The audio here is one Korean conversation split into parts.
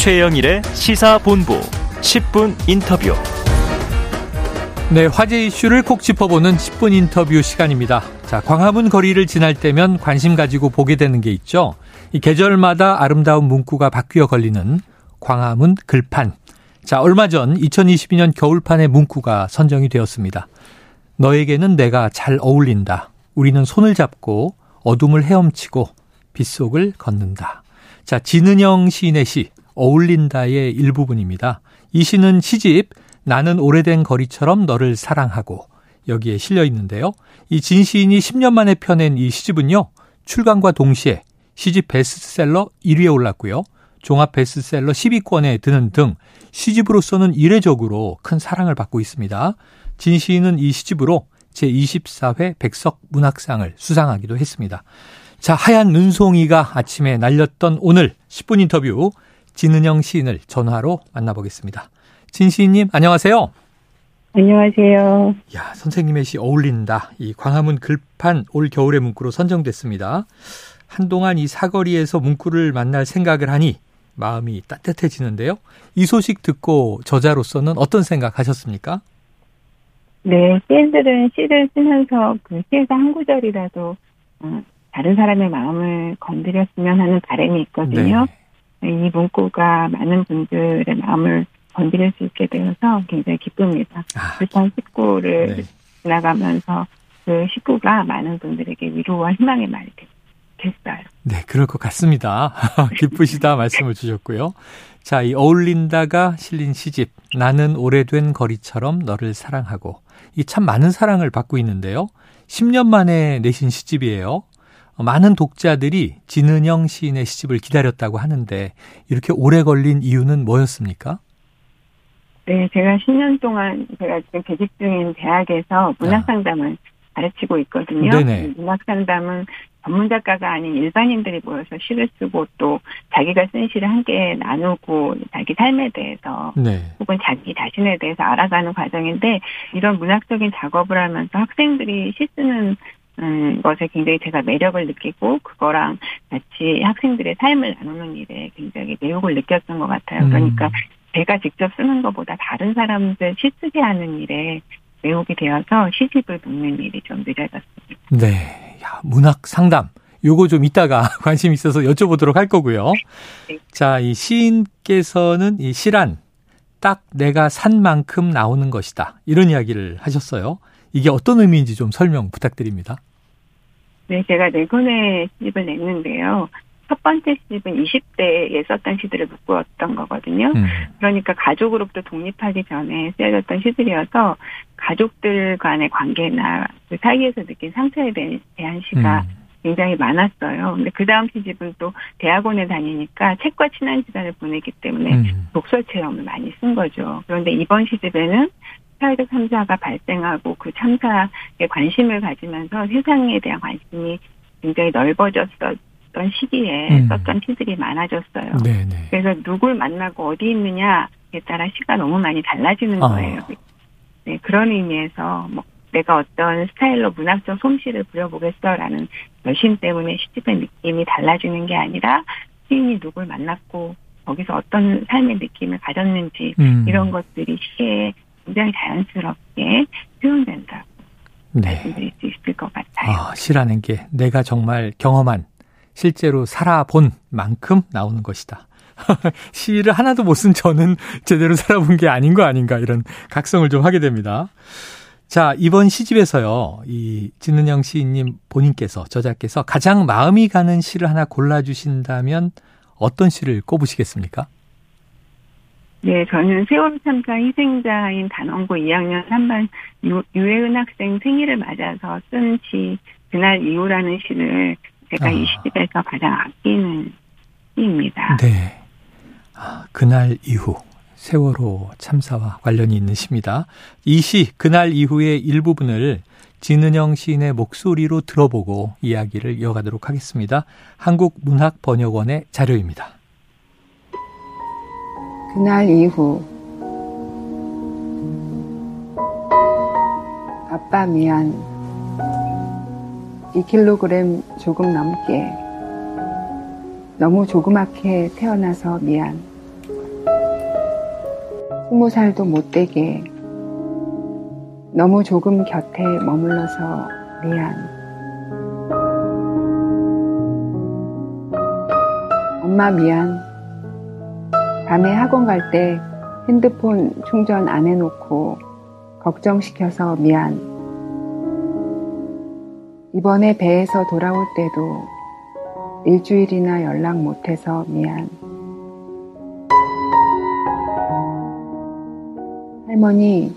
최영일의 시사본부 10분 인터뷰. 네, 화제 이슈를 콕 짚어보는 10분 인터뷰 시간입니다. 자, 광화문 거리를 지날 때면 관심 가지고 보게 되는 게 있죠. 이 계절마다 아름다운 문구가 바뀌어 걸리는 광화문 글판. 자, 얼마 전 2022년 겨울판의 문구가 선정이 되었습니다. 너에게는 내가 잘 어울린다. 우리는 손을 잡고 어둠을 헤엄치고 빗속을 걷는다. 자, 진은영 시인의 시 어울린다의 일부분입니다. 이 시는 시집 나는 오래된 거리처럼 너를 사랑하고 여기에 실려 있는데요. 이 진 시인이 10년 만에 펴낸 이 시집은요. 출간과 동시에 시집 베스트셀러 1위에 올랐고요. 종합 베스트셀러 10위권에 드는 등 시집으로서는 이례적으로 큰 사랑을 받고 있습니다. 진 시인은 이 시집으로 제24회 백석 문학상을 수상하기도 했습니다. 자, 하얀 눈송이가 아침에 날렸던 오늘 10분 인터뷰 진은영 시인을 전화로 만나보겠습니다. 진 시인님, 안녕하세요. 안녕하세요. 야, 선생님의 시 어울린다. 이 광화문 글판 올 겨울의 문구로 선정됐습니다. 한동안 이 사거리에서 문구를 만날 생각을 하니 마음이 따뜻해지는데요. 이 소식 듣고 저자로서는 어떤 생각 하셨습니까? 네, 시인들은 시를 쓰면서 그 시에서 한 구절이라도 어, 다른 사람의 마음을 건드렸으면 하는 바람이 있거든요. 네. 이 문구가 많은 분들의 마음을 건드릴 수 있게 되어서 굉장히 기쁩니다. 아, 불판 식구를 네. 지나가면서 그 식구가 많은 분들에게 위로와 희망의 말이 됐어요. 네, 그럴 것 같습니다. 기쁘시다 말씀을 주셨고요. 자, 이 어울린다가 실린 시집 나는 오래된 거리처럼 너를 사랑하고 이 참 많은 사랑을 받고 있는데요. 10년 만에 내신 시집이에요. 많은 독자들이 진은영 시인의 시집을 기다렸다고 하는데 이렇게 오래 걸린 이유는 뭐였습니까? 네, 제가 10년 동안 제가 지금 재직 중인 대학에서 문학 상담을 아. 가르치고 있거든요. 네네. 문학 상담은 전문 작가가 아닌 일반인들이 모여서 시를 쓰고 또 자기가 쓴 시를 함께 나누고 자기 삶에 대해서 네. 혹은 자기 자신에 대해서 알아가는 과정인데 이런 문학적인 작업을 하면서 학생들이 시 쓰는 음, 것에 굉장히 제가 매력을 느끼고 그거랑 같이 학생들의 삶을 나누는 일에 굉장히 매력을 느꼈던 것 같아요. 음. 그러니까 제가 직접 쓰는 것보다 다른 사람들 시 쓰게 하는 일에 매혹이 되어서 시집을 묶는 일이 좀 늦어졌습니다. 네. 야, 문학 상담. 요거 좀 이따가 관심 있어서 여쭤보도록 할 거고요. 네. 자, 이 시인께서는 이 시란 딱 내가 산 만큼 나오는 것이다. 이런 이야기를 하셨어요. 이게 어떤 의미인지 좀 설명 부탁드립니다. 네, 제가 네 권의 시집을 냈는데요. 첫 번째 시집은 20대에 썼던 시들을 묶었던 거거든요. 음. 그러니까 가족으로부터 독립하기 전에 쓰여졌던 시들이어서 가족들 간의 관계나 그 사이에서 느낀 상처에 대한 시가 음. 굉장히 많았어요. 근데 그 다음 시집은 또 대학원에 다니니까 책과 친한 시간을 보내기 때문에 음. 독서 체험을 많이 쓴 거죠. 그런데 이번 시집에는 사회적 참사가 발생하고 그 참사에 관심을 가지면서 세상에 대한 관심이 굉장히 넓어졌었던 시기에 음. 썼던 시들이 많아졌어요. 네네. 그래서 누굴 만나고 어디 있느냐에 따라 시가 너무 많이 달라지는 아. 거예요. 어. 네, 그런 의미에서 뭐 내가 어떤 스타일로 문학적 솜씨를 부려보겠어라는 열심 때문에 시집의 느낌이 달라지는 게 아니라 시인이 누굴 만났고 거기서 어떤 삶의 느낌을 가졌는지 음. 이런 것들이 시에 굉장히 자연스럽게 표현된다고 네. 수 있을 것 같아요. 아, 시라는 게 내가 정말 경험한 실제로 살아본 만큼 나오는 것이다. 시를 하나도 못 쓴 저는 제대로 살아본 게 아닌 거 아닌가 이런 각성을 좀 하게 됩니다. 자, 이번 시집에서요, 이 진은영 시인님 본인께서, 저자께서 가장 마음이 가는 시를 하나 골라주신다면 어떤 시를 꼽으시겠습니까? 네, 저는 세월 참사 희생자인 단원고 2학년 3반 유, 유해은 학생 생일을 맞아서 쓴 시, 그날 이후라는 시를 제가 아. 이 시집에서 가장 아끼는 시입니다. 네. 아, 그날 이후. 세월호 참사와 관련이 있는 시입니다. 이 시, 그날 이후의 일부분을 진은영 시인의 목소리로 들어보고 이야기를 이어가도록 하겠습니다. 한국문학번역원의 자료입니다. 그날 이후 아빠 미안 2kg 조금 넘게 너무 조그맣게 태어나서 미안 스무 살도 못 되게 너무 조금 곁에 머물러서 미안. 엄마 미안. 밤에 학원 갈 때 핸드폰 충전 안 해놓고 걱정시켜서 미안. 이번에 배에서 돌아올 때도 일주일이나 연락 못해서 미안. 할머니,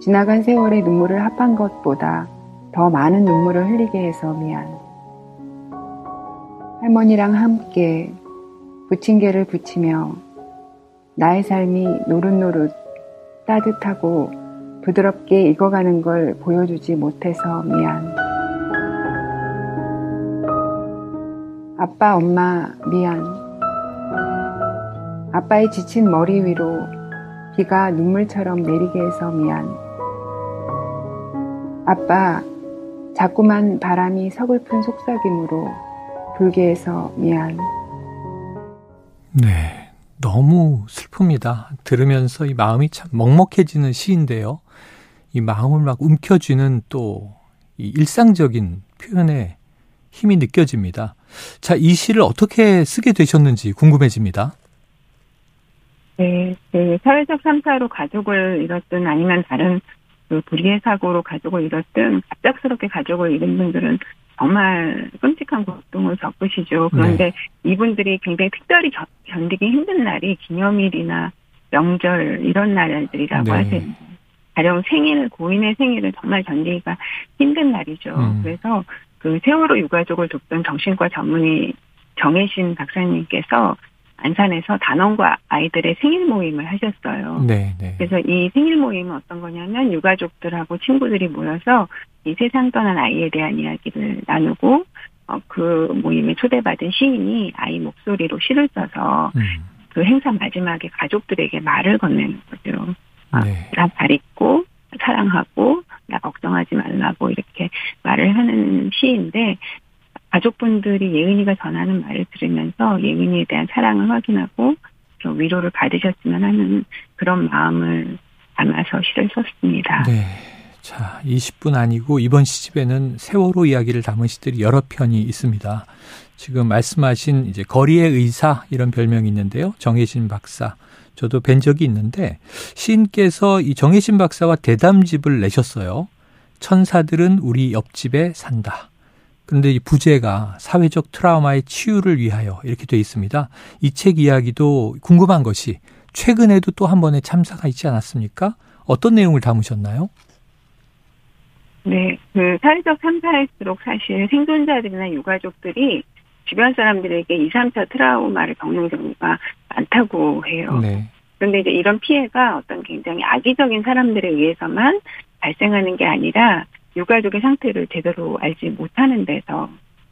지나간 세월의 눈물을 합한 것보다 더 많은 눈물을 흘리게 해서 미안. 할머니랑 함께 부침개를 부치며 나의 삶이 노릇노릇 따뜻하고 부드럽게 익어가는 걸 보여주지 못해서 미안. 아빠, 엄마, 미안. 아빠의 지친 머리 위로 비가 눈물처럼 내리게 해서 미안. 아빠, 자꾸만 바람이 서글픈 속삭임으로 불게 해서 미안. 네. 너무 슬픕니다. 들으면서 이 마음이 참 먹먹해지는 시인데요. 이 마음을 막 움켜쥐는 또 이 일상적인 표현에 힘이 느껴집니다. 자, 이 시를 어떻게 쓰게 되셨는지 궁금해집니다. 네, 그 사회적 참사로 가족을 잃었든 아니면 다른 그 불의의 사고로 가족을 잃었든 갑작스럽게 가족을 잃은 분들은 정말 끔찍한 고통을 겪으시죠. 그런데 네. 이분들이 굉장히 특별히 견디기 힘든 날이 기념일이나 명절 이런 날들이라고 네. 하세요. 가령 생일, 고인의 생일은 정말 견디기가 힘든 날이죠. 음. 그래서 그 세월호 유가족을 돕던 정신과 전문의 정혜신 박사님께서 안산에서 단원과 아이들의 생일 모임을 하셨어요. 네, 네. 그래서 이 생일 모임은 어떤 거냐면 유가족들하고 친구들이 모여서 이 세상 떠난 아이에 대한 이야기를 나누고 어, 그 모임에 초대받은 시인이 아이 목소리로 시를 써서 음. 그 행사 마지막에 가족들에게 말을 건네는 거죠. 아, 네. 나잘 있고 사랑하고 나 걱정하지 말라고 이렇게 말을 하는 시인데 가족분들이 예은이가 전하는 말을 들으면서 예은이에 대한 사랑을 확인하고 위로를 받으셨으면 하는 그런 마음을 담아서 시를 썼습니다. 네. 자, 20분 아니고 이번 시집에는 세월호 이야기를 담은 시들이 여러 편이 있습니다. 지금 말씀하신 이제 거리의 의사 이런 별명이 있는데요. 정혜신 박사. 저도 뵌 적이 있는데 시인께서 이 정혜신 박사와 대담집을 내셨어요. 천사들은 우리 옆집에 산다. 그런데 이 부제가 사회적 트라우마의 치유를 위하여 이렇게 돼 있습니다. 이 책 이야기도 궁금한 것이 최근에도 또 한 번의 참사가 있지 않았습니까? 어떤 내용을 담으셨나요? 네, 그 사회적 참사일수록 사실 생존자들이나 유가족들이 주변 사람들에게 2, 3차 트라우마를 겪는 경우가 많다고 해요. 네. 그런데 이제 이런 피해가 어떤 굉장히 악의적인 사람들에 의해서만 발생하는 게 아니라 유가족의 상태를 제대로 알지 못하는 데서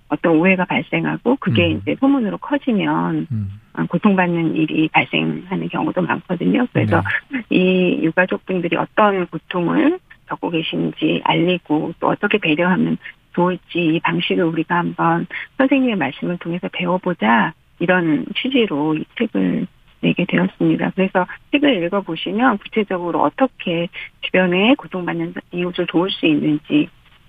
어떤 오해가 발생하고 그게 음. 이제 소문으로 커지면 음. 고통받는 일이 발생하는 경우도 많거든요. 그래서 네. 이 유가족분들이 어떤 고통을 겪고 계신지 알리고 또 어떻게 배려하면 좋을지 이 방식을 우리가 한번 선생님의 말씀을 통해서 배워보자 이런 취지로 이 책을 내게 되었습니다. 그래서 책을 읽어보시면 구체적으로 어떻게 주변에 고통받는 이웃을 도울 수 있는지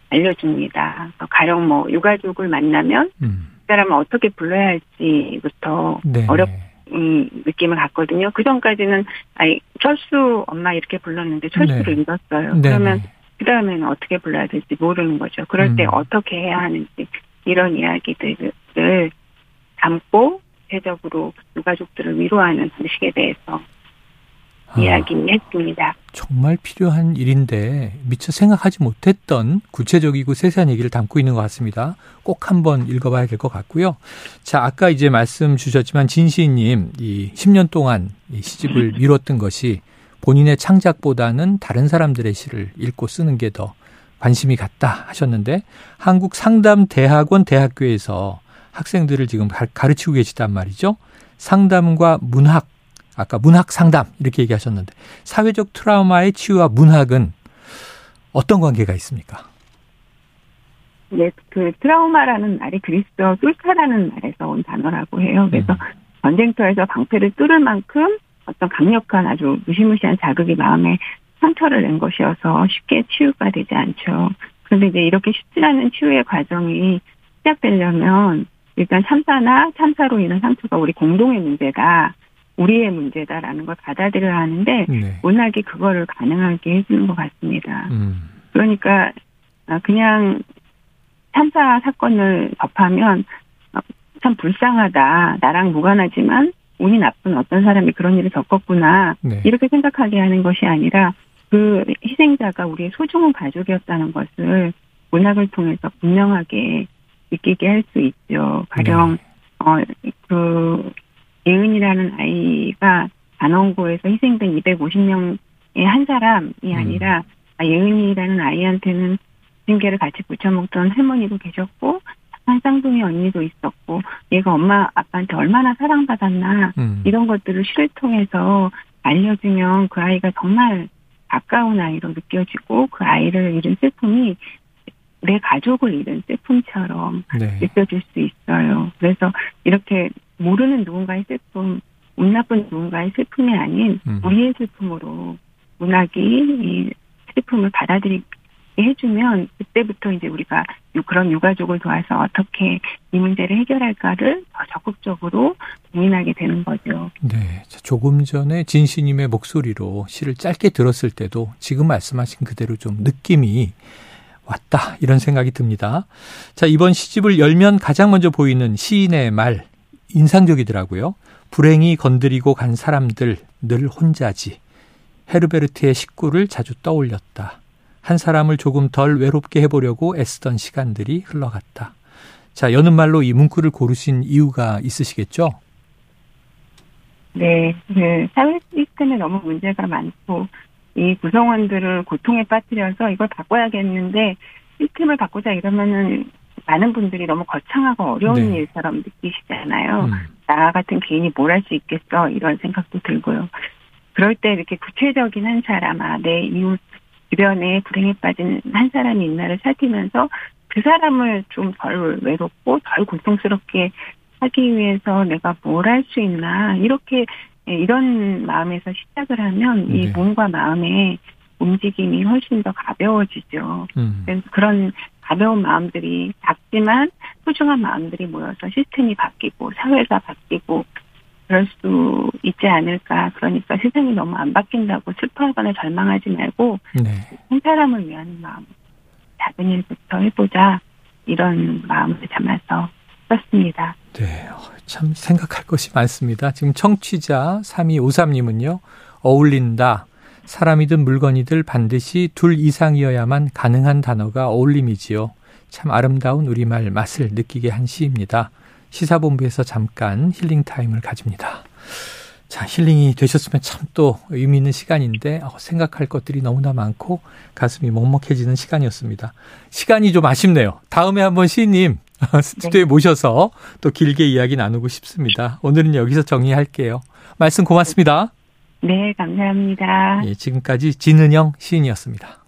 알려줍니다. 가령 뭐 유가족을 만나면 음. 그 사람을 어떻게 불러야 할지부터 네. 어렵 음, 느낌을 갖거든요. 그 전까지는 아이 철수 엄마 이렇게 불렀는데 철수를 네. 잃었어요. 네. 그러면 그 다음에는 어떻게 불러야 될지 모르는 거죠. 그럴 음. 때 어떻게 해야 하는지 이런 이야기들을 담고 구체적으로 유가족들을 위로하는 방식에 대해서 아, 이야기했습니다. 정말 필요한 일인데 미처 생각하지 못했던 구체적이고 세세한 얘기를 담고 있는 것 같습니다. 꼭 한번 읽어봐야 될 것 같고요. 자, 아까 이제 말씀 주셨지만 진시인님 이 10년 동안 이 시집을 미뤘던 것이 본인의 창작보다는 다른 사람들의 시를 읽고 쓰는 게 더 관심이 갔다 하셨는데 한국 상담 대학원 대학교에서 학생들을 지금 가르치고 계시단 말이죠. 상담과 문학, 아까 문학 상담 이렇게 얘기하셨는데 사회적 트라우마의 치유와 문학은 어떤 관계가 있습니까? 네, 그 트라우마라는 말이 그리스어 뚫다라는 말에서 온 단어라고 해요. 그래서 음. 전쟁터에서 방패를 뚫을 만큼 어떤 강력한 아주 무시무시한 자극이 마음에 상처를 낸 것이어서 쉽게 치유가 되지 않죠. 그런데 이제 이렇게 쉽지 않은 치유의 과정이 시작되려면 일단 참사나 참사로 인한 상처가 우리 공동의 문제다. 우리의 문제다라는 걸 받아들여야 하는데 네. 문학이 그거를 가능하게 해주는 것 같습니다. 음. 그러니까 아, 그냥 참사 사건을 접하면 어, 참 불쌍하다. 나랑 무관하지만 운이 나쁜 어떤 사람이 그런 일을 겪었구나. 네. 이렇게 생각하게 하는 것이 아니라 그 희생자가 우리의 소중한 가족이었다는 것을 문학을 통해서 분명하게 느끼게 할 수 있죠. 가령 네. 어그 예은이라는 아이가 단원고에서 희생된 250명의 한 사람이 음. 아니라 음. 예은이라는 아이한테는 징계를 같이 붙여먹던 할머니도 계셨고 한 쌍둥이 언니도 있었고 얘가 엄마 아빠한테 얼마나 사랑받았나 음. 이런 것들을 시를 통해서 알려주면 그 아이가 정말 가까운 아이로 느껴지고 그 아이를 잃은 슬픔이 내 가족을 잃은 슬픔처럼 네. 느껴질 수 있어요. 그래서 이렇게 모르는 누군가의 슬픔, 운 나쁜 누군가의 슬픔이 아닌 음. 우리의 슬픔으로 문학이 이 슬픔을 받아들이게 해주면 그때부터 이제 우리가 그런 유가족을 도와서 어떻게 이 문제를 해결할까를 더 적극적으로 고민하게 되는 거죠. 네. 조금 전에 진시님의 목소리로 시를 짧게 들었을 때도 지금 말씀하신 그대로 좀 느낌이 왔다. 이런 생각이 듭니다. 자, 이번 시집을 열면 가장 먼저 보이는 시인의 말, 인상적이더라고요. 불행이 건드리고 간 사람들 늘 혼자지. 헤르베르트의 식구를 자주 떠올렸다. 한 사람을 조금 덜 외롭게 해보려고 애쓰던 시간들이 흘러갔다. 자, 여는 말로 이 문구를 고르신 이유가 있으시겠죠? 네, 그 사회 시스템에 너무 문제가 많고 이 구성원들을 고통에 빠뜨려서 이걸 바꿔야겠는데 시스템을 바꾸자 이러면은 많은 분들이 너무 거창하고 어려운 네. 일처럼 느끼시잖아요. 음. 나 같은 개인이 뭘 할 수 있겠어 이런 생각도 들고요. 그럴 때 이렇게 구체적인 한 사람, 아, 내 이웃 주변에 불행에 빠진 한 사람이 있나를 살피면서 그 사람을 좀 덜 외롭고 덜 고통스럽게 하기 위해서 내가 뭘 할 수 있나 이렇게 예, 이런 마음에서 시작을 하면 네. 이 몸과 마음의 움직임이 훨씬 더 가벼워지죠. 음. 그래서 그런 가벼운 마음들이 작지만 소중한 마음들이 모여서 시스템이 바뀌고 사회가 바뀌고 그럴 수 있지 않을까. 그러니까 세상이 너무 안 바뀐다고 슬퍼하거나 절망하지 말고 네. 한 사람을 위한 마음, 작은 일부터 해보자 이런 마음을 담아서 썼습니다. 네, 어, 참 생각할 것이 많습니다. 지금 청취자 3253님은요, 어울린다. 사람이든 물건이든 반드시 둘 이상이어야만 가능한 단어가 어울림이지요. 참 아름다운 우리말 맛을 느끼게 한 시입니다. 시사본부에서 잠깐 힐링 타임을 가집니다. 자, 힐링이 되셨으면 참 또 의미 있는 시간인데 어, 생각할 것들이 너무나 많고 가슴이 먹먹해지는 시간이었습니다. 시간이 좀 아쉽네요. 다음에 한번 시인님 스튜디오에 네. 모셔서 또 길게 이야기 나누고 싶습니다. 오늘은 여기서 정리할게요. 말씀 고맙습니다. 네, 감사합니다. 예, 지금까지 진은영 시인이었습니다.